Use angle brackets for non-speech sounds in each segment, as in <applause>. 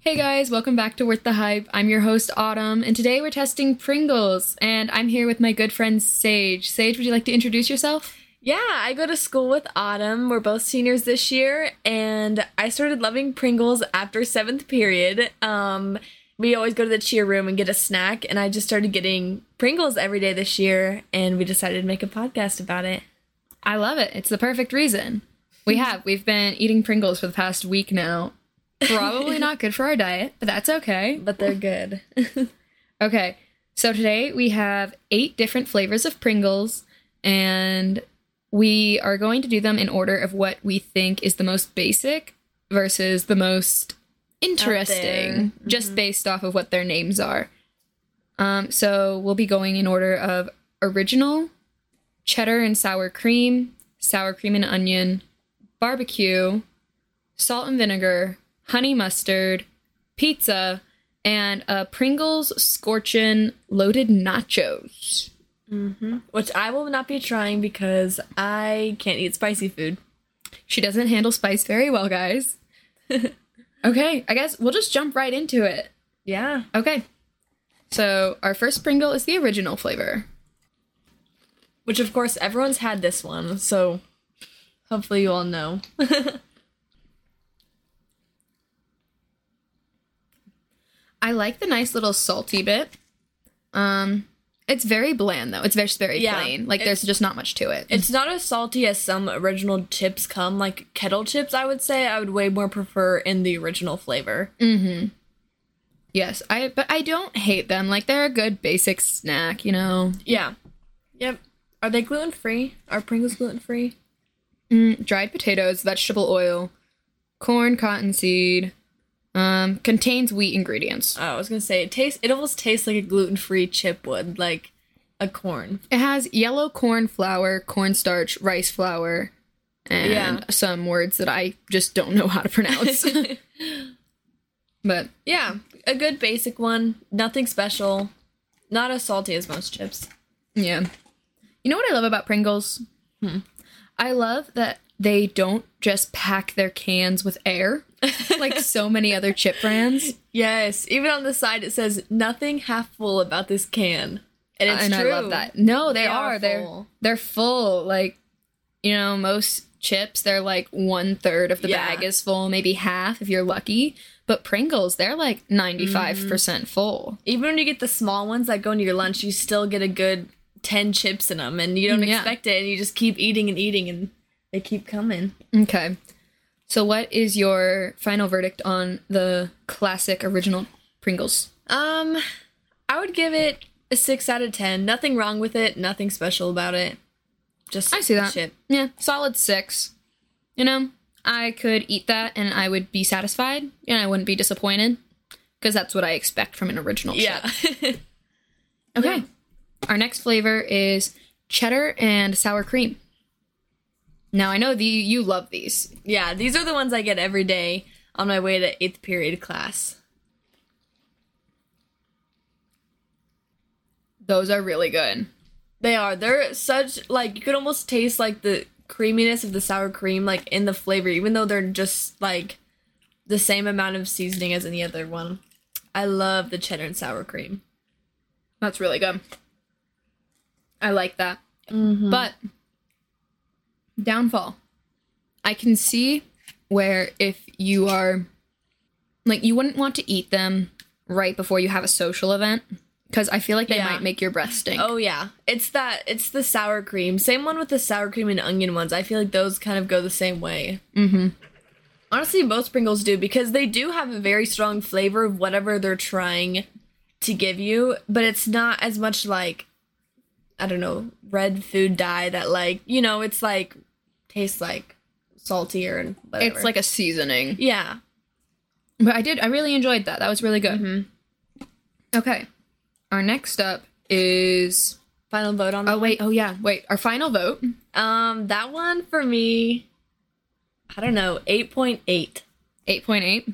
Hey guys, welcome back to Worth the Hype. I'm your host Autumn, and today we're testing Pringles, and I'm here with my good friend Sage. Sage, would you like to introduce yourself? Yeah, I go to school with Autumn. We're both seniors this year, and I started loving Pringles after seventh period. Um, we always go to the cheer room and get a snack, and I just started getting Pringles every day this year, and we decided to make a podcast about it. I love it. It's the perfect reason. We <laughs> have. We've been eating Pringles for the past week now. Probably <laughs> not good for our diet, but that's okay. But they're good. <laughs> Okay, so today we have eight different flavors of Pringles, and we are going to do them in order of what we think is the most basic versus the most interesting, just based off of what their names are. Um, so we'll be going in order of original, cheddar and sour cream, sour cream and onion, barbecue, salt and vinegar, honey mustard, pizza, and uh, Pringles Scorchin' loaded nachos. Which I will not be trying because I can't eat spicy food. She doesn't handle spice very well, guys. <laughs> okay, I guess we'll just jump right into it. Yeah. Okay. So, our first Pringle is the original flavor. Which, of course, everyone's had this one, so hopefully you all know. <laughs> I like the nice little salty bit. Um, it's very bland though. It's very very Yeah, plain. Like there's just not much to it. It's not as salty as some original chips come, like kettle chips, I would say. I would way more prefer in the original flavor. yes, I but I don't hate them. Like they're a good basic snack, you know. Yeah. Yep. Are they gluten free? Are Pringles gluten free? Mm, dried potatoes, vegetable oil, corn, cottonseed. Um, contains wheat ingredients. Oh, I was gonna say it tastes. It almost tastes like a gluten free chip would, like a corn. It has yellow corn flour, cornstarch, rice flour, and Yeah. some words that I just don't know how to pronounce. <laughs> but Yeah, a good basic one. Nothing special. Not as salty as most chips. yeah. You know what I love about Pringles? I love that they don't just pack their cans with air like so many other chip brands. Yes, even on the side it says nothing half full about this can, and it's and true. I love that. No, they, They are. are They're full. they're full. Like you know, most chips they're like one third of the Yeah. bag is full, maybe half if you're lucky. But Pringles, they're like ninety five percent full. Even when you get the small ones that go into your lunch, you still get a good ten chips in them, and you don't Mm, yeah. expect it, and you just keep eating and eating, and they keep coming. Okay. So what is your final verdict on the classic original Pringles? Um, I would give it a six out of ten. Nothing wrong with it. Nothing special about it. Just I see that. Chip. Yeah, solid six. You know, I could eat that and I would be satisfied and I wouldn't be disappointed because that's what I expect from an original. Yeah. <laughs> Okay. Our next flavor is cheddar and sour cream. Now I know the you love these. yeah. These are the ones I get every day on my way to eighth period class. Those are really good. They are. They're such like you could almost taste like the creaminess of the sour cream like in the flavor, even though they're just like the same amount of seasoning as any other one. I love the cheddar and sour cream. That's really good. I like that. Mm-hmm. But downfall. I can see where if you are like you wouldn't want to eat them right before you have a social event because I feel like they Yeah. might make your breath stink. Oh yeah, it's that. It's the sour cream. Same one with the sour cream and onion ones. I feel like those kind of go the same way. Mhm. Honestly, most Pringles do because they do have a very strong flavor of whatever they're trying to give you, but it's not as much like I don't know red food dye that like you know it's like tastes like saltier and whatever. It's like a seasoning. yeah, But I did I really enjoyed that. That was really good. Okay. Our next up is final vote on that. Oh wait, oh yeah, wait. Our final vote. Um, that one for me, I don't know, eight point eight. 8.8.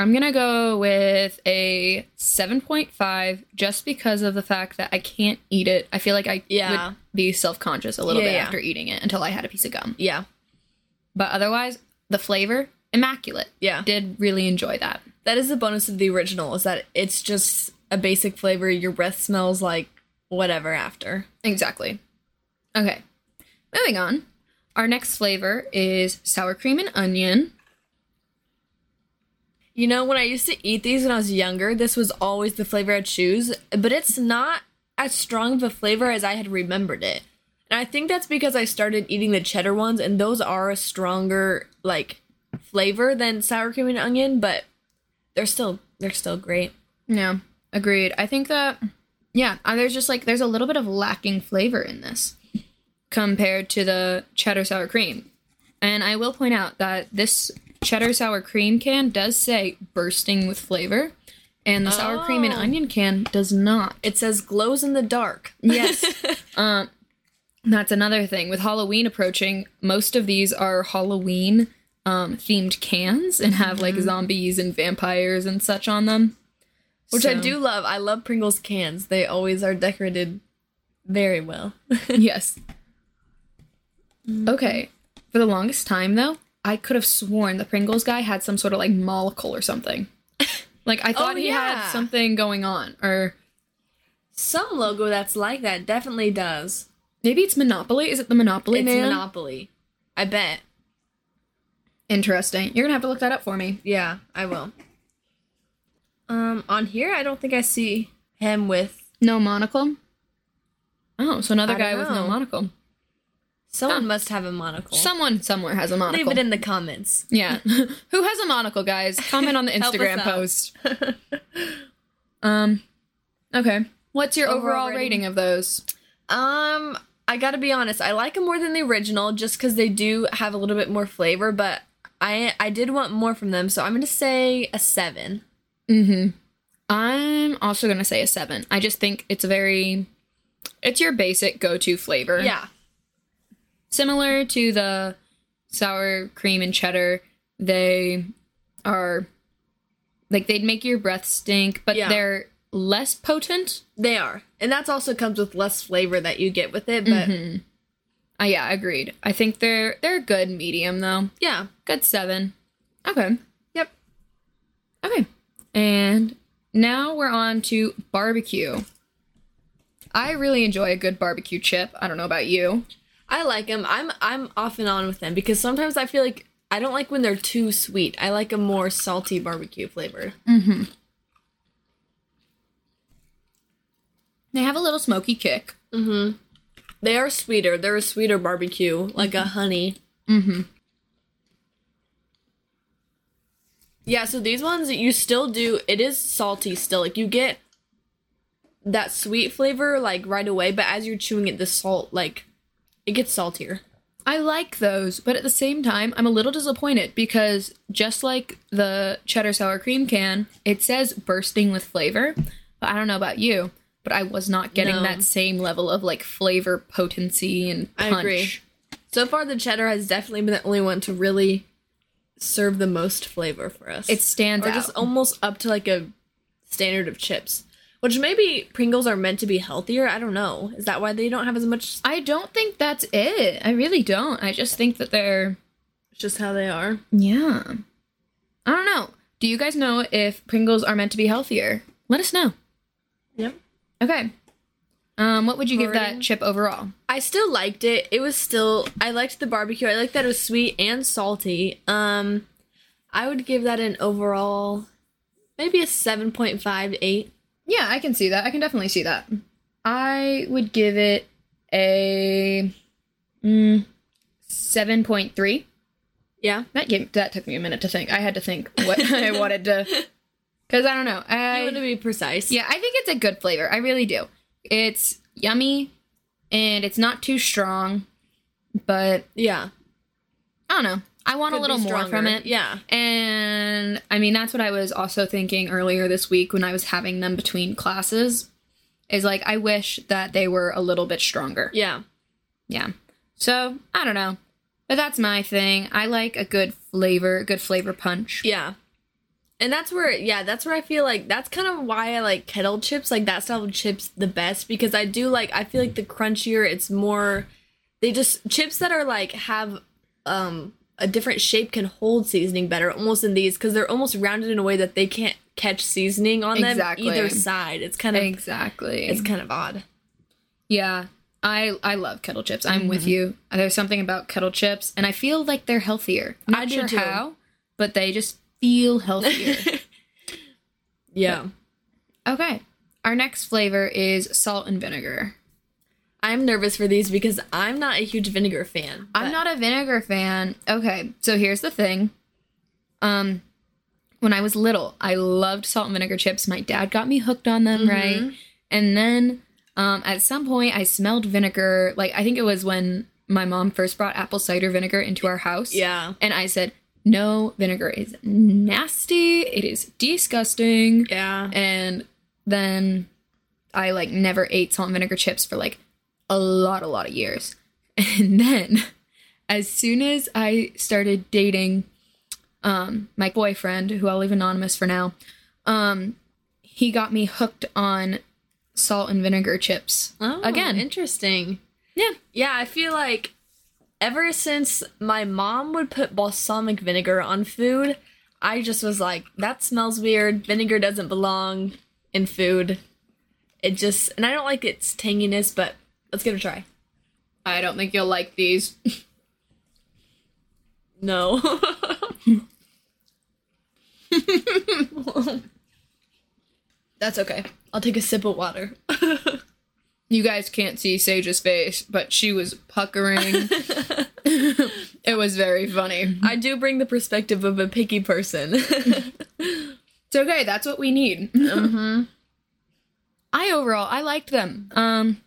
I'm going to go with a 7.5 just because of the fact that I can't eat it. I feel like I Yeah. would be self-conscious a little Yeah, bit yeah. after eating it until I had a piece of gum. Yeah, But otherwise, the flavor immaculate. Yeah. Did really enjoy that. That is the bonus of the original is that it's just a basic flavor. Your breath smells like whatever after. Exactly. Okay. Moving on. Our next flavor is sour cream and onion. You know, when I used to eat these when I was younger, this was always the flavor I'd choose, but it's not as strong of a flavor as I had remembered it. And I think that's because I started eating the cheddar ones, and those are a stronger like flavor than sour cream and onion, but they're still they're still great. Yeah, agreed. I think that yeah, uh, there's just like there's a little bit of lacking flavor in this compared to the cheddar sour cream. And I will point out that this cheddar sour cream can does say bursting with flavor, and the sour cream and Oh. onion can does not. It says glows in the dark. Yes. <laughs> um, that's another thing. With Halloween approaching, most of these are Halloween um, themed cans and have like zombies and vampires and such on them. Which I do love. I love Pringles cans. They always are decorated very well. <laughs> yes. Okay. For the longest time, though, I could have sworn the Pringles guy had some sort of like molecule or something. Like I <laughs> thought he yeah. had something going on, or Some logo that's like that definitely does. maybe it's Monopoly. Is it the Monopoly it's man? Monopoly. I bet. Interesting. You're gonna have to look that up for me. Yeah, I will. Um, on here, I don't think I see him with No monocle. Oh, so another guy with no monocle. Someone Huh. must have a monocle. Someone somewhere has a monocle. Leave it in the comments. yeah. <laughs> Who has a monocle, guys? Comment on the <laughs> Instagram post. <laughs> Um. Okay. What's your overall, Overall rating? rating? of those? Um, I gotta be honest. I like them more than the original, just because they do have a little bit more flavor. But I I did want more from them, so I'm gonna say a seven. Mm-hmm. I'm also gonna say a seven. I just think it's a very, it's your basic go-to flavor. Yeah, Similar to the sour cream and cheddar, they are like they'd make your breath stink, but Yeah. they're less potent. they are, and that's also comes with less flavor that you get with it. But Uh, yeah, agreed. I think they're they're a good medium though. yeah, Good seven. Okay. yep. Okay. And now we're on to barbecue. I really enjoy a good barbecue chip. I don't know about you. I like them. I'm I'm off and on with them because sometimes I feel like I don't like when they're too sweet. I like a more salty barbecue flavor. Mm-hmm. They have a little smoky kick. Mm-hmm. They are sweeter. They're a sweeter barbecue, like a mm-hmm. honey. Mm-hmm. Yeah, so these ones you still do it is salty still. Like you get that sweet flavor like right away, but as you're chewing it, the salt like it gets saltier. I like those, but at the same time, I'm a little disappointed because just like the cheddar sour cream can, it says bursting with flavor. But I don't know about you, but I was not getting No. that same level of like flavor potency and I punch. agree. So far the cheddar has definitely been the only one to really serve the most flavor for us. It stands or out. just almost up to like a standard of chips. Which maybe Pringles are meant to be healthier. I don't know. Is that why they don't have as much? I don't think that's it. I really don't. I just think that they're It's just how they are. yeah. I don't know. Do you guys know if Pringles are meant to be healthier? Let us know. Yep. Okay. Um, what would you give that chip overall? I still liked it. It was still I liked the barbecue. I liked that it was sweet and salty. Um I would give that an overall maybe a 7.5 to 8. Yeah, I can see that. I can definitely see that. I would give it a mm, seven point three. Yeah. That gave, that took me a minute to think. I had to think what <laughs> I wanted to, because I don't know. I want to be precise. yeah, I think it's a good flavor. I really do. It's yummy, and it's not too strong, but Yeah. I don't know. I want Could a little more from it. Yeah. And I mean, that's what I was also thinking earlier this week when I was having them between classes. Is like, I wish that they were a little bit stronger. Yeah. Yeah. So, I don't know. But that's my thing. I like a good flavor, a good flavor punch. Yeah. And that's where, yeah, that's where I feel like that's kind of why I like kettle chips, like that style of chips, the best because I do like, I feel like the crunchier, it's more, they just, chips that are like have um a different shape can hold seasoning better almost in these because they're almost rounded in a way that they can't catch seasoning on Exactly. them either side. It's kind of Exactly. it's kind of odd. yeah. I I love kettle chips. I'm with Mm-hmm. you. There's something about kettle chips, and I feel like they're healthier. Not I sure how, but they just feel healthier. <laughs> Yeah. okay. Our next flavor is salt and vinegar. I'm nervous for these because I'm not a huge vinegar fan. I'm not a vinegar fan. Okay, so here's the thing. Um, when I was little, I loved salt and vinegar chips. My dad got me hooked on them, right? And then, um, at some point, I smelled vinegar. Like I think it was when my mom first brought apple cider vinegar into our house. Yeah. and I said, "No, vinegar is nasty. It is disgusting." Yeah. And then I like never ate salt and vinegar chips for like a lot, a lot of years. <laughs> And then as soon as I started dating um my boyfriend, who I'll leave anonymous for now, um, he got me hooked on salt and vinegar chips. Oh, Again. interesting. Yeah. Yeah, I feel like ever since my mom would put balsamic vinegar on food, I just was like, that smells weird. Vinegar doesn't belong in food. It just, and I don't like its tanginess, but let's give it a try. I don't think you'll like these. <laughs> No. <laughs> That's okay. I'll take a sip of water. <laughs> You guys can't see Sage's face, but she was puckering. it was very funny. I do bring the perspective of a picky person. It's okay. That's what we need. mm-hmm. I overall I liked them. Um,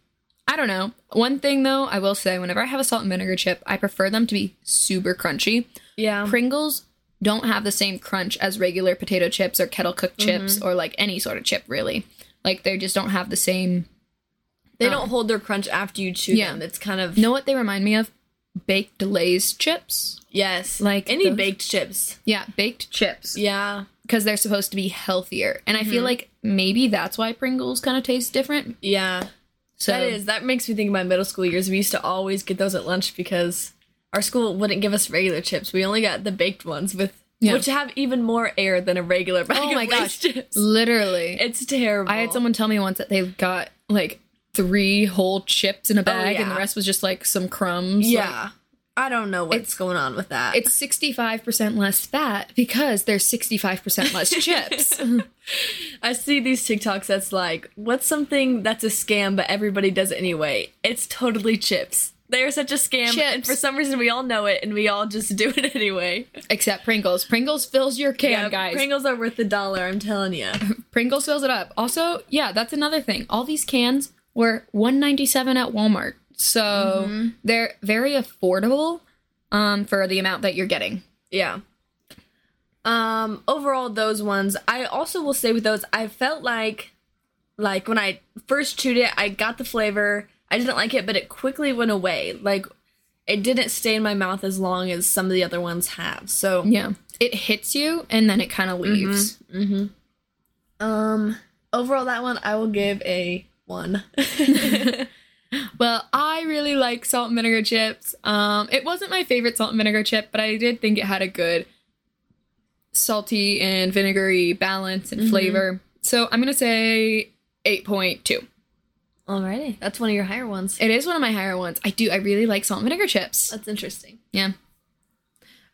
I don't know. One thing though, I will say, whenever I have a salt and vinegar chip, I prefer them to be super crunchy. Yeah. Pringles don't have the same crunch as regular potato chips or kettle cooked chips or like any sort of chip really. Like they just don't have the same. They Um, don't hold their crunch after you chew yeah. them. It's kind of Know what they remind me of? Baked Lay's chips. yes, like any those- baked chips. Yeah, baked chips. Yeah, because they're supposed to be healthier. And I feel like maybe that's why Pringles kind of taste different. yeah. So that is that makes me think of my middle school years. We used to always get those at lunch because our school wouldn't give us regular chips. We only got the baked ones with Yeah. which have even more air than a regular bag Oh my gosh. chips. literally. It's terrible. I had someone tell me once that they've got like three whole chips in a oh, bag and the rest was just like some crumbs. Like, Yeah. I don't know what's It's- going on with that. it's 65% less fat because there's 65% less <laughs> chips. <laughs> <laughs> I see these TikToks that's like, what's something that's a scam but everybody does it anyway? It's totally chips. They are such a scam, and Chips. for some reason we all know it, and we all just do it anyway. Except Pringles. Pringles fills your can, yeah, guys. Pringles are worth a dollar. I'm telling you. Pringles fills it up. Also, yeah, that's another thing. All these cans were 197 at Walmart. So Mm-hmm. they're very affordable um, for the amount that you're getting. Yeah. Um. Overall, those ones. I also will say with those, I felt like, like when I first chewed it, I got the flavor. I didn't like it, but it quickly went away. Like, it didn't stay in my mouth as long as some of the other ones have. So, Yeah. It hits you and then it kind of leaves. um. Overall, that one I will give a one. <laughs> Well, I really like salt and vinegar chips. Um, it wasn't my favorite salt and vinegar chip, but I did think it had a good salty and vinegary balance and flavor. So I'm gonna say 8.2. Alrighty, that's one of your higher ones. It is one of my higher ones. I do. I really like salt and vinegar chips. That's interesting. Yeah.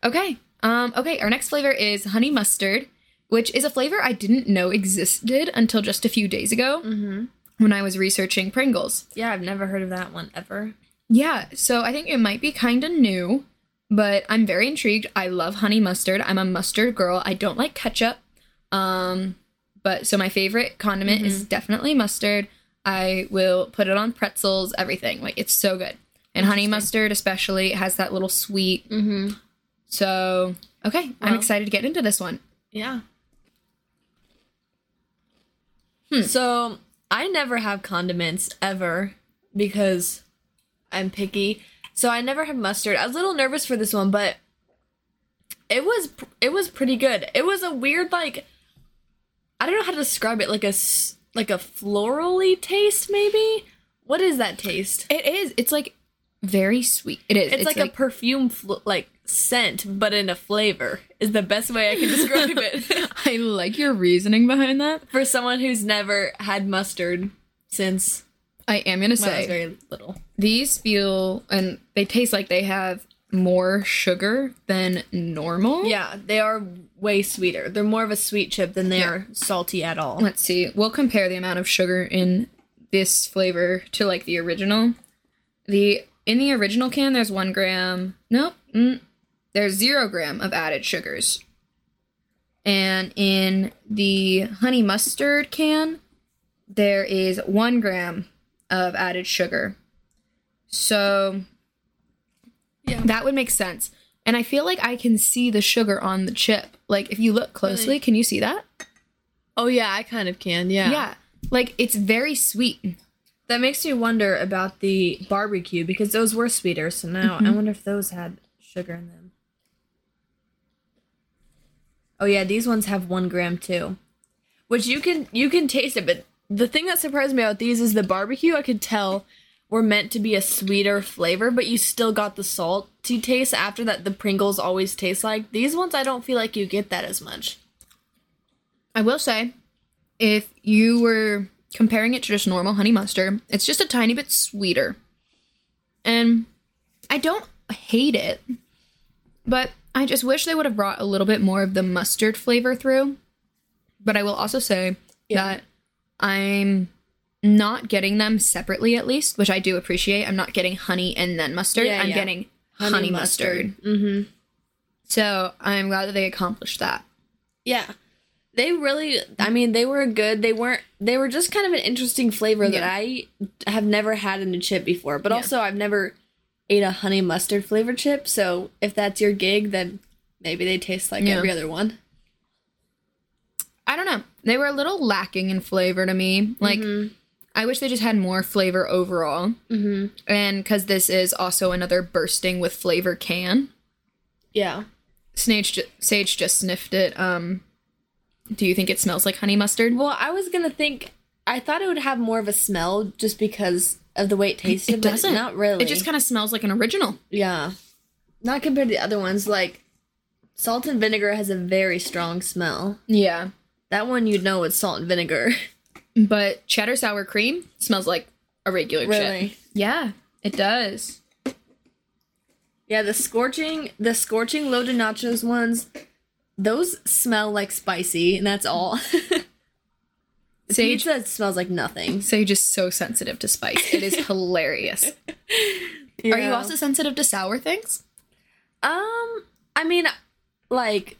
Okay. Um, okay, our next flavor is honey mustard, which is a flavor I didn't know existed until just a few days ago Mm-hmm. When I was researching Pringles. Yeah, I've never heard of that one ever. Yeah, so I think it might be kind of new, but I'm very intrigued. I love honey mustard. I'm a mustard girl. I don't like ketchup. Um, but so my favorite condiment is definitely mustard. I will put it on pretzels, everything. Like it's so good. And honey mustard especially has that little sweet. Mm-hmm. So, okay, I'm excited to get into this one. Yeah. Hmm. So I never have condiments ever because I'm picky. So I never have mustard. I was a little nervous for this one, but it was it was pretty good. It was a weird like I don't know how to describe it like a like a florally taste maybe. What is that taste? It is. It's like very sweet. It is. It's, like, a perfume fl- like scent, but in a flavor. Is the best way I can describe it <laughs> I like your reasoning behind that. for someone who's never had mustard since I am gonna when I was say very little. these feel and they taste like they have more sugar than normal. Yeah, they are way sweeter. They're more of a sweet chip than they Yeah. are salty at all. Let's see. We'll compare the amount of sugar in this flavor to like the original. The in the original can, there's one gram. Nope. Mm, there's zero gram of added sugars. And in the honey mustard can, there is one gram of added sugar. So Yeah. that would make sense. And I feel like I can see the sugar on the chip. Like if you look closely, Really? can you see that? Oh yeah, I kind of can. Yeah. Yeah. Like it's very sweet. That makes me wonder about the barbecue because those were sweeter. So now I mm-hmm. wonder if those had sugar in them. Oh yeah, these ones have one gram too, which you can you can taste it. But the thing that surprised me about these is the barbecue. I could tell were meant to be a sweeter flavor, but you still got the salty taste after that. The Pringles always taste like these ones. I don't feel like you get that as much. I will say, if you were comparing it to just normal honey mustard, it's just a tiny bit sweeter. And I don't hate it, but I just wish they would have brought a little bit more of the mustard flavor through. But I will also say Yeah. that I'm not getting them separately, at least, which I do appreciate. I'm not getting honey and then mustard. Yeah, I'm yeah. getting honey, mustard. Mm-hmm. So I'm glad that they accomplished that. Yeah. They really I mean they were good. They weren't they were just kind of an interesting flavor that I have never had in a chip before. But Yeah. also I've never ate a honey mustard flavored chip, so if that's your gig then maybe they taste like Yeah. every other one. I don't know. They were a little lacking in flavor to me. Like, I wish they just had more flavor overall. Mm-hmm. And because this is also another bursting with flavor can, Yeah. Sage, ju- Sage just sniffed it. Um, do you think it smells like honey mustard? Well, I was gonna think I thought it would have more of a smell just because of the way it tasted. It doesn't. Not really. It just kind of smells like an original. Yeah. Not compared to the other ones. Like salt and vinegar has a very strong smell. Yeah. That one you'd know it's salt and vinegar. <laughs> But cheddar sour cream smells like a regular Really? chip. Yeah, it does. Yeah, the scorching the scorching loaded nachos ones, those smell like spicy, and that's all. <laughs> Sage, that smells like nothing. Sage is so sensitive to spice. It is <laughs> hilarious. Are you also sensitive to sour things? Um, I mean, like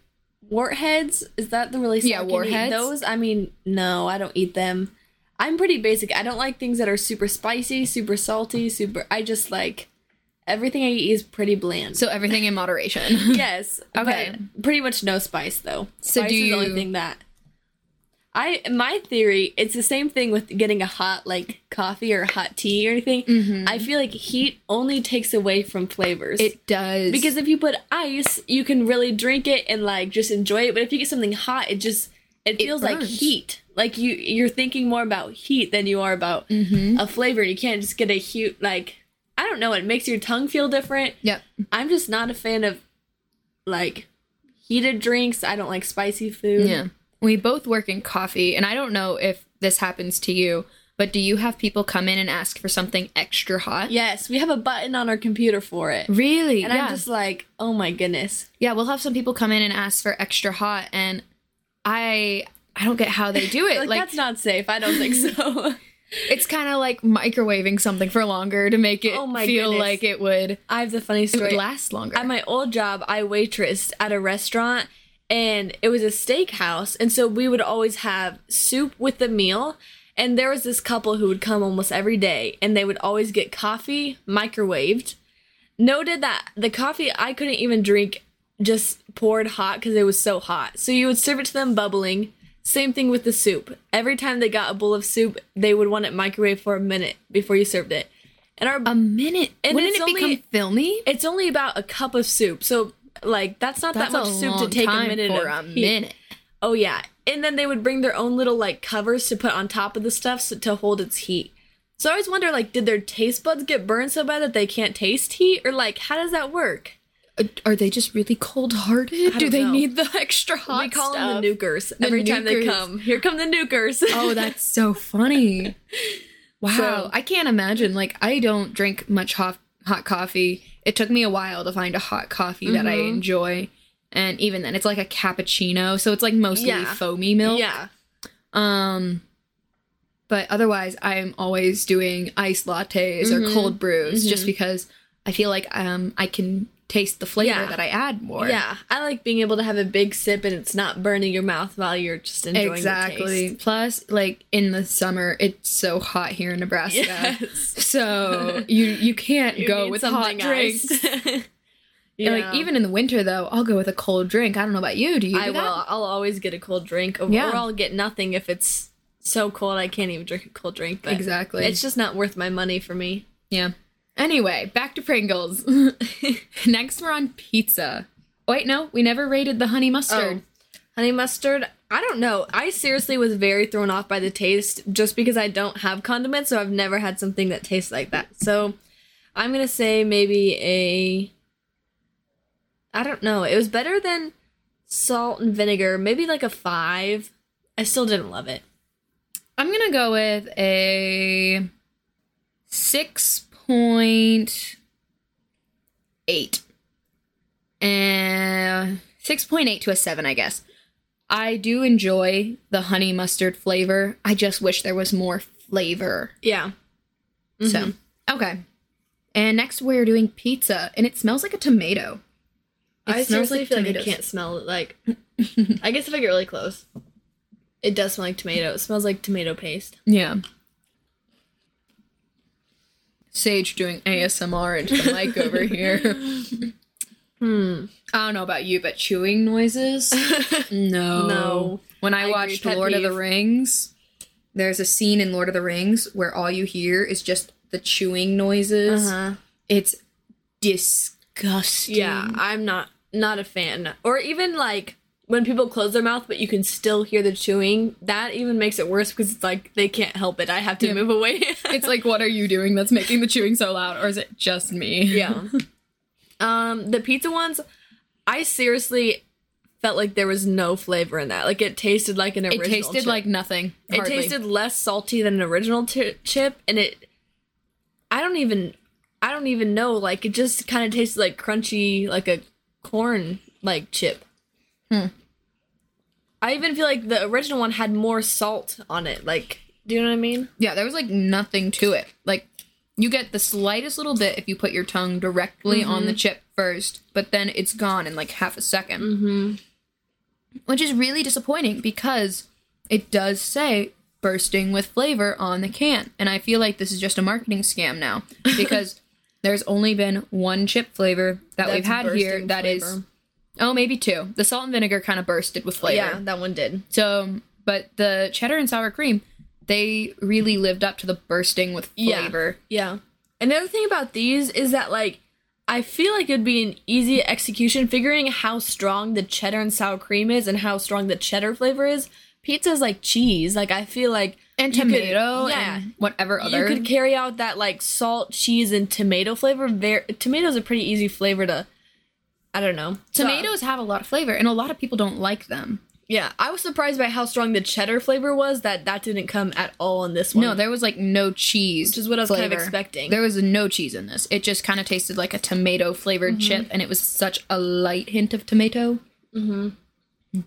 warheads. Is that the really Yeah, warheads. Those, I mean, no, I don't eat them. I'm pretty basic. I don't like things that are super spicy, super salty, super. I just like everything I eat is pretty bland. So everything in moderation. <laughs> yes, <laughs> Okay. pretty much no spice though. So spice do is the only you- thing that. I my theory, it's the same thing with getting a hot like coffee or hot tea or anything. I feel like heat only takes away from flavors. Mm-hmm. It does. Because if you put ice, you can really drink it and like just enjoy it. But if you get something hot, it just it feels like heat. Like you you're thinking more about heat than you are about Mm-hmm. a flavor. You can't just get a huge like don't know. It makes your tongue feel different. Yep. I'm just not a fan of like heated drinks. I don't like spicy food. Yeah. We both work in coffee, and I don't know if this happens to you, but do you have people come in and ask for something extra hot? Yes, we have a button on our computer for it. Really? And yeah. I'm just like, oh my goodness. yeah, we'll have some people come in and ask for extra hot, and I I don't get how they do it. <laughs> Like, like that's not safe. I don't think <laughs> so. It's kind of like microwaving something for longer to make it Oh feel goodness. like it would I have the funny it would story. last longer. At my old job, I waitressed at a restaurant and it was a steakhouse. And so we would always have soup with the meal. And there was this couple who would come almost every day and they would always get coffee microwaved. Noted that the coffee I couldn't even drink just poured hot because it was so hot. So you would serve it to them bubbling. Same thing with the soup. Every time they got a bowl of soup, they would want it microwave for a minute before you served it. And our a minute. And Wouldn't it become filmy? it's only about a cup of soup. So like that's not That's that much soup to take a minute for a heat. minute. Oh yeah. And then they would bring their own little like covers to put on top of the stuff so, to hold its heat. So I always wonder, like, did their taste buds get burned so bad that they can't taste heat, or like, how does that work? Uh, Are they just really cold hearted? Do they know. need the extra hot we call stuff? them the nukers The every time they come. Here come the nukers. <laughs> oh, that's so funny. <laughs> Wow. So- I can't imagine. Like, I don't drink much hot, hot coffee. It took me a while to find a hot coffee that I Mm-hmm. enjoy. And even then, it's like a cappuccino. So it's like mostly Yeah. foamy milk. yeah, Um, but otherwise, I'm always doing iced lattes or cold brews just because I feel like um I can taste the flavor Yeah. that I add more. yeah. I like being able to have a big sip and it's not burning your mouth while you're just enjoying the Exactly. Plus, like in the summer, it's so hot here in Nebraska. Yes. So you you can't <laughs> You go with hot drinks. <laughs> yeah. Like even in the winter though, I'll go with a cold drink. I don't know about you. Do you do I that? will. I'll always get a cold drink, or, Yeah. or I'll get nothing if it's so cold I can't even drink a cold drink. But Exactly. it's just not worth my money for me. Yeah. Anyway, back to Pringles. <laughs> Next, we're on pizza. Wait, no, we never rated the honey mustard. Oh, honey mustard. I don't know. I seriously was very thrown off by the taste just because I don't have condiments, so I've never had something that tastes like that. So I'm gonna say maybe a. I don't know. It was better than salt and vinegar. Maybe like a five. I still didn't love it. I'm gonna go with a six point eight, and six point eight to a seven, I guess. I do enjoy the honey mustard flavor. I just wish there was more flavor. Yeah. So mm-hmm. okay. And next we're doing pizza, and it smells like a tomato. It I smells seriously like feel like I can't smell it. Like, <laughs> I guess if I get really close, it does smell like tomato. It smells like tomato paste. Yeah. Sage doing ASMR into the mic over here. <laughs> Hmm. I don't know about you, but chewing noises? <laughs> No. No. When I, I watched pet Lord of the. Rings, there's a scene in Lord of the Rings where all you hear is just the chewing noises. Uh-huh. It's disgusting. Yeah, I'm not not a fan. Or even like when people close their mouth, but you can still hear the chewing. That even makes it worse because it's like they can't help it. I have to Yeah. move away. <laughs> It's like, what are you doing that's making the chewing so loud? Or is it just me? yeah. Um, the pizza ones, I seriously felt like there was no flavor in that. Like it tasted like an It tasted chip. like nothing. It tasted less salty than an original t- chip, and it. I don't even. I don't even know. Like it just kind of tasted like crunchy, like a corn like chip. Hmm. I even feel like the original one had more salt on it. Like, do you know what I mean? Yeah, there was like nothing to it. Like you get the slightest little bit if you put your tongue directly on the chip first, but then it's gone in like half a 2nd Mm-hmm. Which is really disappointing because it does say bursting with flavor on the can. And I feel like this is just a marketing scam now <laughs> because there's only been one chip flavor that we've had here that is flavor. Oh maybe two. The salt and vinegar kind of bursted with flavor. Yeah, that one did. So, but the cheddar and sour cream, they really lived up to the bursting with flavor. Yeah. And the other thing about these is that like I feel like it'd be an easy execution figuring how strong the cheddar and sour cream is and how strong the cheddar flavor is. Pizza's like cheese. Like I feel like And you could- tomato yeah. and whatever other. you could carry out that like salt, cheese, and tomato flavor. Very tomatoes a pretty easy flavor to. I don't know. So- Tomatoes have a lot of flavor, and a lot of people don't like them. yeah, I was surprised by how strong the cheddar flavor was. That that didn't come at all on this one. No, there was like no cheese, Which is what I was kind of expecting. There was no cheese in this. It just kind of tasted like a tomato flavored Mm-hmm. chip, and it was such a light hint of tomato. Mm-hmm.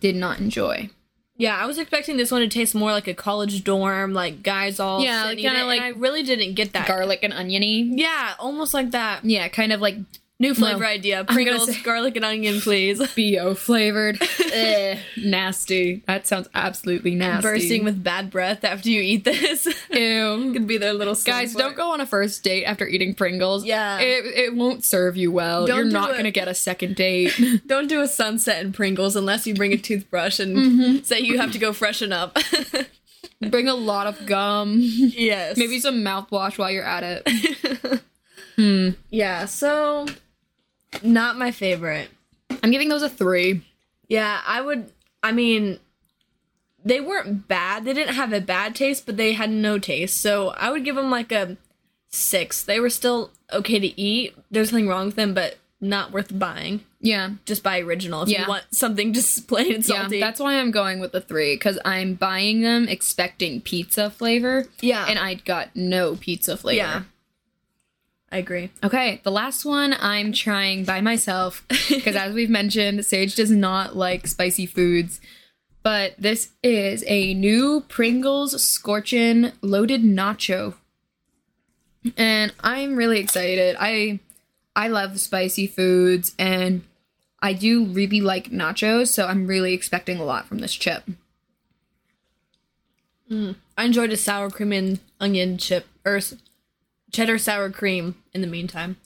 Did not enjoy. Yeah, I was expecting this one to taste more like a college dorm, like guys all Yeah, sitting kinda like I really didn't get that. Garlic and oniony. yeah, almost like that. Yeah, kind of like New flavor Well, <laughs> idea: Pringles, garlic and onion, please. <laughs> bo flavored. Ugh, <laughs> nasty. That sounds absolutely nasty. Bursting with bad breath after you eat this. ew. Could be their little Guys, don't go on a first date after eating Pringles. Yeah. It, it won't serve you well. Don't You're not to get a second date. Don't do a sunset in Pringles unless you bring a toothbrush and Mm-hmm. say you have to go freshen up. Bring a lot of gum. yes. Maybe some mouthwash while you're at it. Yeah. So, not my favorite. I'm giving those a three. Yeah, I would. I mean, they weren't bad. They didn't have a bad taste, but they had no taste. So I would give them like a six. They were still okay to eat. There's nothing wrong with them, but not worth buying. Yeah. Just buy original if Yeah. you want something <laughs> just plain and salty. Yeah, that's why I'm going with the three because I'm buying them expecting pizza flavor, yeah, and I got no pizza flavor. yeah. I agree. Okay, the last one I'm trying by myself <laughs> because, as we've mentioned, Sage does not like spicy foods. But this is a new Pringles Scorchin loaded nacho, and I'm really excited. I I love spicy foods, and I do really like nachos, so I'm really expecting a lot from this chip. Mm. I enjoyed a sour cream and onion chip or cheddar sour cream in the meantime,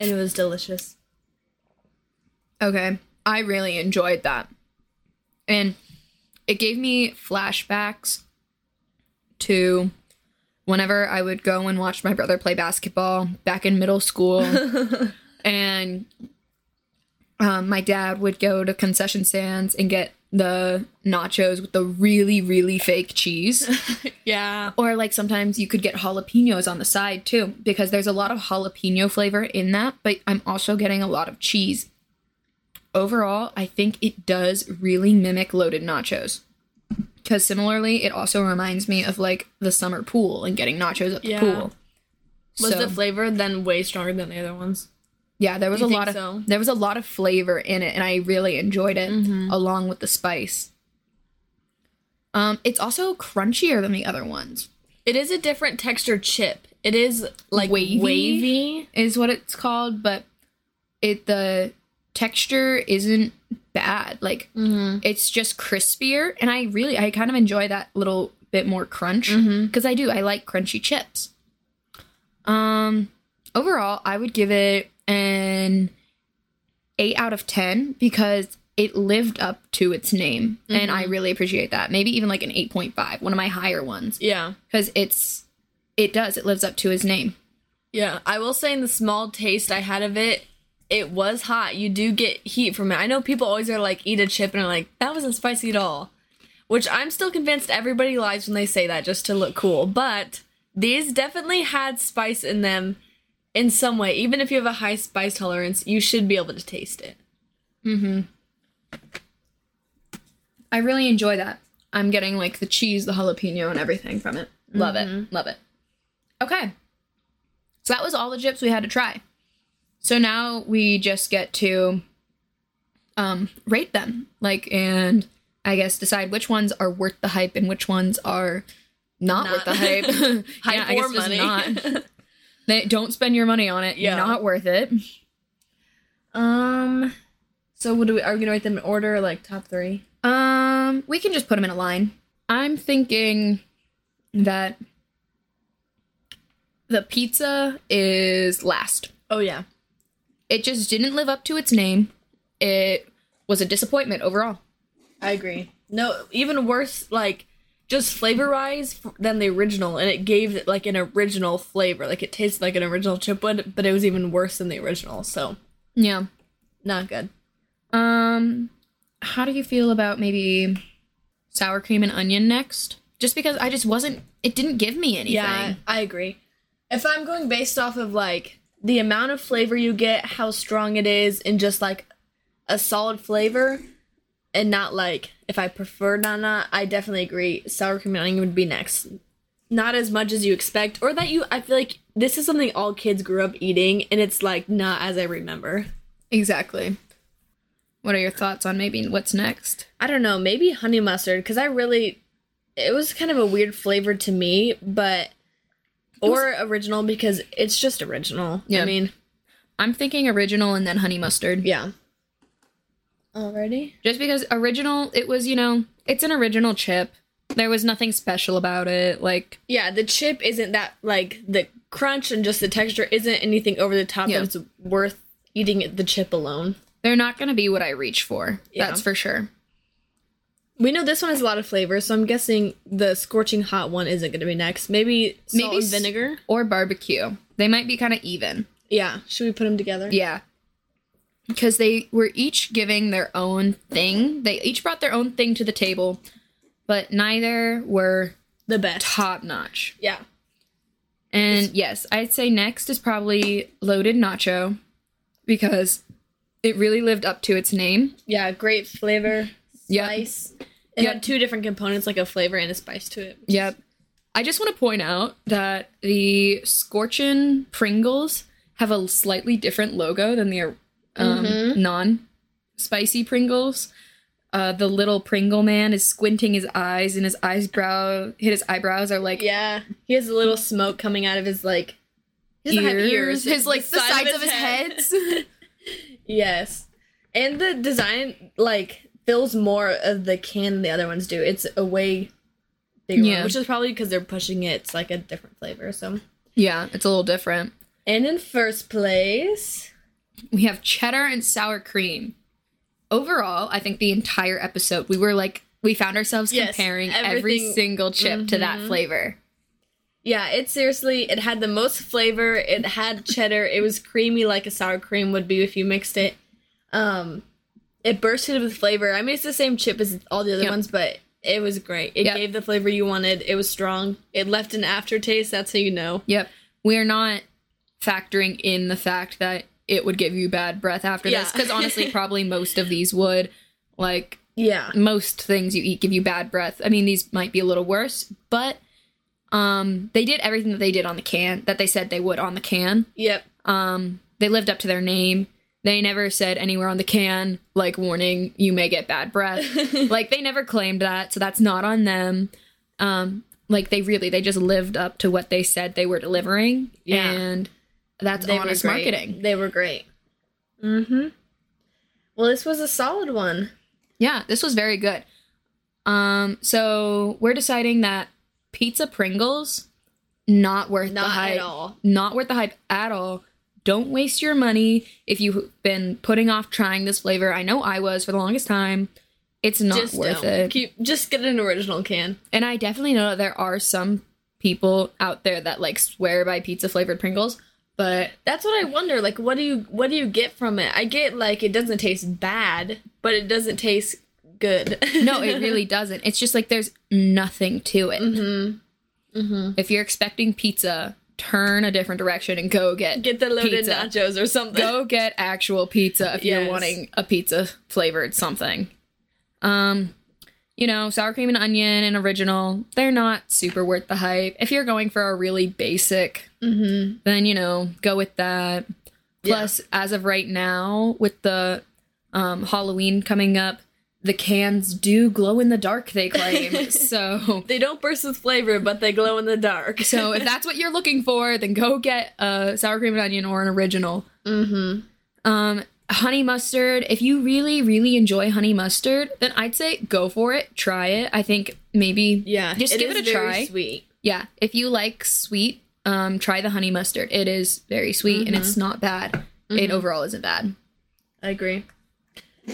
and it was delicious. Okay. I really enjoyed that. And it gave me flashbacks to whenever I would go and watch my brother play basketball back in middle school. <laughs> and um, my dad would go to concession stands and get the nachos with the really, really fake cheese. <laughs> Yeah, Or like sometimes you could get jalapenos on the side too, because there's a lot of jalapeno flavor in that, but I'm also getting a lot of cheese. Overall, I think it does really mimic loaded nachos. Because similarly, it also reminds me of like the summer pool and getting nachos at the Yeah. pool. was So- the flavor then way stronger than the other ones? Yeah, there was You a lot of so? there was a lot of flavor in it, and I really enjoyed it along with the spice. Um, it's also crunchier than the other ones. It is a different texture chip. It is like Wavy? wavy. is what it's called, but it the texture isn't bad. Like it's just crispier, and I really I kind of enjoy that little bit more crunch because I do I like crunchy chips. Um, overall, I would give it an eight out of ten because it lived up to its name, and I mm-hmm. really appreciate that. Maybe even like an eight point five, one of my higher ones, Yeah. because it's it does it lives up to his name. Yeah, I will say in the small taste I had of it, it was hot. You do get heat from it. I know people always are like eat a chip and are like that wasn't spicy at all, which I'm still convinced everybody lies when they say that just to look cool. But these definitely had spice in them in some way. Even if you have a high spice tolerance, you should be able to taste it. Mm-hmm. I really enjoy that. I'm getting like the cheese, the jalapeno, and everything from it. Love it. Love it. Okay. So that was all the chips we had to try. So now we just get to um rate them. Like and I guess decide which ones are worth the hype and which ones are not, Not. worth the hype. <laughs> Hype <laughs> yeah, I guess or money. <laughs> They don't spend your money on it. Yeah. Not worth it. Um, so what do we are we gonna write them in order like top three? Um, we can just put them in a line. I'm thinking that the pizza is last. Oh yeah, It just didn't live up to its name. It was a disappointment overall. I agree. No, even worse, like just flavor wise than the original, and it gave it like an original flavor. Like it tasted like an original chip would, but it was even worse than the original. So Yeah. not good. Um, how do you feel about maybe sour cream and onion next? Just because I just wasn't, it didn't give me anything. Yeah, I agree. If I'm going based off of like the amount of flavor you get, how strong it is, and just like a solid flavor, and not like if I prefer Nana, I definitely agree. Sour cream and onion would be next. Not as much as you expect, or that you. I feel like this is something all kids grew up eating, and it's like not as I remember. Exactly. What are your thoughts on maybe what's next? I don't know, maybe honey mustard because I really it was kind of a weird flavor to me, but or original because it's just original. Yeah. I mean, I'm thinking original and then honey mustard. yeah. Already? Just because original, it was, you know, it's an original chip. There was nothing special about it. Like, Yeah, the chip isn't that like the crunch and just the texture isn't anything over the top Yeah. that it's worth eating the chip alone. they're not going to be what I reach for. Yeah. That's for sure. We know this one has a lot of flavor, so I'm guessing the scorching hot one isn't going to be next. Maybe salt Maybe and vinegar. Or barbecue. They might be kind of even. Yeah, should we put them together? Yeah. Because they were each giving their own thing. They each brought their own thing to the table, but neither were The best. top notch. Yeah. And yes, I'd say next is probably loaded nacho because it really lived up to its name. Yeah, great flavor. Yep. Spice. It Yep. had two different components, like a flavor and a spice to it. Yep. I just want to point out that the Scorchin Pringles have a slightly different logo than the um, non spicy Pringles. Uh, the little Pringle man is squinting his eyes, and his eyebrow, his eyebrows are like Yeah. He has a little smoke coming out of his like he doesn't have ears. His like the side sides of his, head. heads. <laughs> Yes. And the design like fills more of the can than the other ones do. It's a way bigger Yeah. one, which is probably because they're pushing it. It's like a different flavor. So yeah, it's a little different. and in first place, We have cheddar and sour cream. Overall, I think the entire episode we were like we found ourselves Yes, comparing every single chip to that flavor. yeah, it seriously it had the most flavor. It had cheddar. It was creamy like a sour cream would be if you mixed it. Um, it bursted with flavor. I mean, it's the same chip as all the other Yep. ones, but it was great. It Yep. gave the flavor you wanted. It was strong. It left an aftertaste. That's how you know. Yep. We're not factoring in the fact that it would give you bad breath after this because honestly, <laughs> probably most of these would. Like Yeah. most things you eat give you bad breath. I mean, these might be a little worse, but um, they did everything that they did on the can that they said they would on the can. Yep. Um, they lived up to their name. They never said anywhere on the can, like, warning, you may get bad breath. <laughs> like, they never claimed that, so that's not on them. Um, like, they really, they just lived up to what they said they were delivering. Yeah. And that's They honest marketing. They were great. Mm-hmm. Well, this was a solid one. Yeah, this was very good. Um, so we're deciding that pizza Pringles, not worth Not the hype. at all. Not worth the hype at all. Don't waste your money if you've been putting off trying this flavor. I know I was for the longest time. It's not just worth don't. it. Keep, just get an original can. and I definitely know that there are some people out there that like swear by pizza flavored Pringles, but That's what I wonder. Like, what do you what do you get from it? I get like it doesn't taste bad, but it doesn't taste good. no, it <laughs> really doesn't. It's just like there's nothing to it. Mm-hmm. If you're expecting pizza, turn a different direction and go get get the loaded Pizza. nachos or something. go get actual pizza if you're wanting a pizza flavored something. Um, you know, sour cream and onion and original, they're not super worth the hype. If you're going for a really basic, Mm-hmm. then you know, go with that. Yeah. Plus, as of right now, with the um, Halloween coming up, the cans do glow in the dark. They claim <laughs> so. They don't burst with flavor, but they glow in the dark. So if <laughs> that's what you're looking for, then go get a sour cream and onion or an original. mm-hmm. Um, honey mustard. If you really, really enjoy honey mustard, then I'd say go for it. Try it. I think maybe Yeah, Just give is it a try. Sweet. yeah. If you like sweet, um, try the honey mustard. It is very sweet and it's not bad. It overall isn't bad. I agree.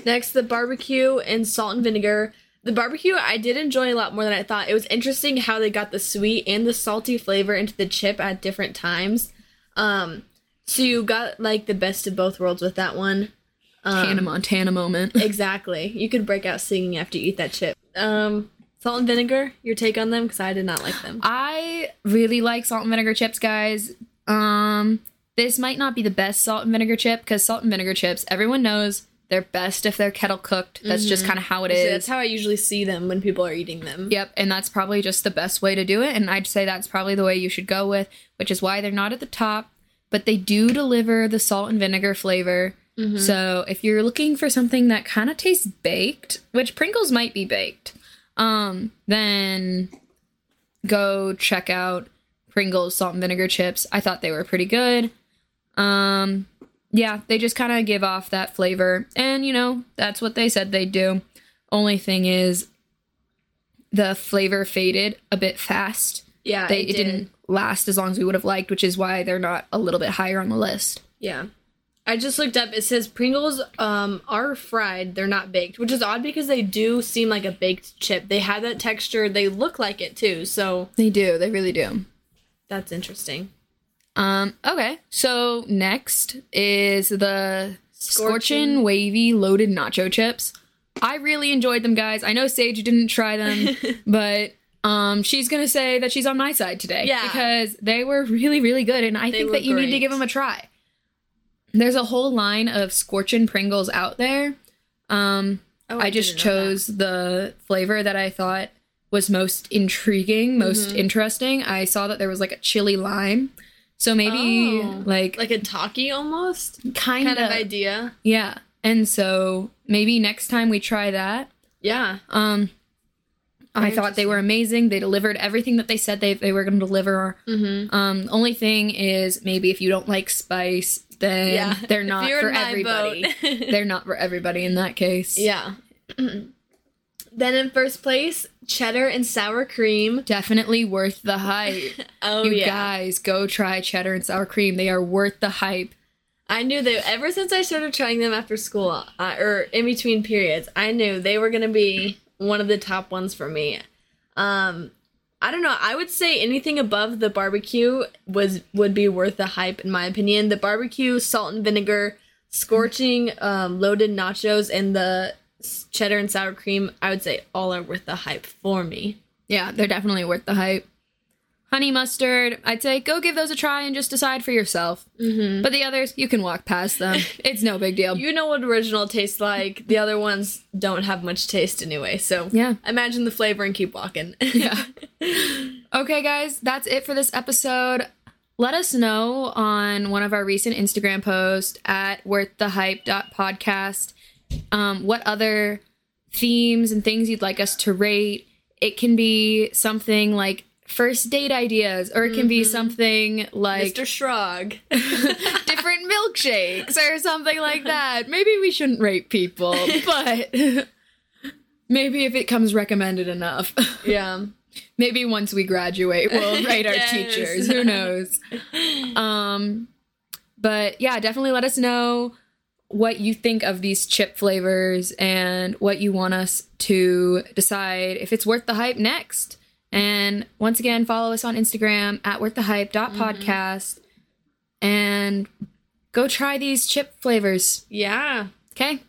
Next, the barbecue and salt and vinegar. The barbecue I did enjoy a lot more than I thought. It was interesting how they got the sweet and the salty flavor into the chip at different times. Um, so you got like the best of both worlds with that one. Um, Hannah Montana moment. <laughs> Exactly. You could break out singing after you eat that chip. Um, salt and vinegar. Your take on them? Because I did not like them. I really like salt and vinegar chips, guys. Um, this might not be the best salt and vinegar chip because salt and vinegar chips, everyone knows they're best if they're kettle cooked. That's just kind of how it is. So that's how I usually see them when people are eating them. Yep, and that's probably just the best way to do it. And I'd say that's probably the way you should go with, which is why they're not at the top, but they do deliver the salt and vinegar flavor. So if you're looking for something that kind of tastes baked, which Pringles might be baked, um, then go check out Pringles salt and vinegar chips. I thought they were pretty good. Um, yeah, they just kind of give off that flavor, and you know that's what they said they'd do. Only thing is, the flavor faded a bit fast. Yeah, They it, it, did. didn't last as long as we would have liked, which is why they're not a little bit higher on the list. Yeah. I just looked up. It says Pringles um, are fried. They're not baked, which is odd because they do seem like a baked chip. They have that texture. They look like it too. So They do, they really do. that's interesting. Um, okay, so next is the scorching wavy loaded nacho chips. I really enjoyed them, guys. I know Sage didn't try them, <laughs> but um, she's gonna say that she's on my side today. Yeah. because they were really, really good, and I They think that you need to give them a try. There's a whole line of scorching Pringles out there. Um, Oh, I just know that. chose the flavor that I thought was most intriguing, most Mm-hmm. interesting. I saw that there was like a chili lime. So maybe Oh. like, like a Taki almost kind, kind of, of idea. yeah. And so maybe next time we try that. Yeah. Um I thought they were amazing. They delivered everything that they said they, they were going to deliver. Mm-hmm. Um, only thing is maybe if you don't like spice, then Yeah. <laughs> they're not for everybody. <laughs> <laughs> they're not for everybody in that case. Yeah. <clears throat> then in first place, cheddar and sour cream. Definitely worth the hype. Oh you yeah. guys go try cheddar and sour cream. They are worth the hype. I knew that ever since I started trying them after school uh, or in between periods, I knew they were going to be one of the top ones for me. Um I don't know. I would say anything above the barbecue was would be worth the hype in my opinion. The barbecue, salt and vinegar, scorching um, loaded nachos and the cheddar and sour cream, I would say all are worth the hype for me. Yeah, they're definitely worth the hype. Honey mustard, I'd say go give those a try and just decide for yourself. Mm-hmm. But the others, you can walk past them. <laughs> It's no big deal. You know what original tastes like. The other ones don't have much taste anyway. So Yeah. imagine the flavor and keep walking. Yeah. <laughs> okay, guys, that's it for this episode. Let us know on one of our recent Instagram posts at worththehype.podcast um, what other themes and things you'd like us to rate. It can be something like first date ideas, or it can be something like Mr. Shrug. <laughs> different milkshakes or something like that. Maybe we shouldn't rate people, <laughs> but maybe if it comes recommended enough. yeah. <laughs> maybe once we graduate we'll rate our Yes. teachers who knows um but yeah definitely let us know what you think of these chip flavors and what you want us to decide if it's worth the hype next and once again follow us on instagram at worth the hype mm-hmm. podcast. And go try these chip flavors. Yeah. okay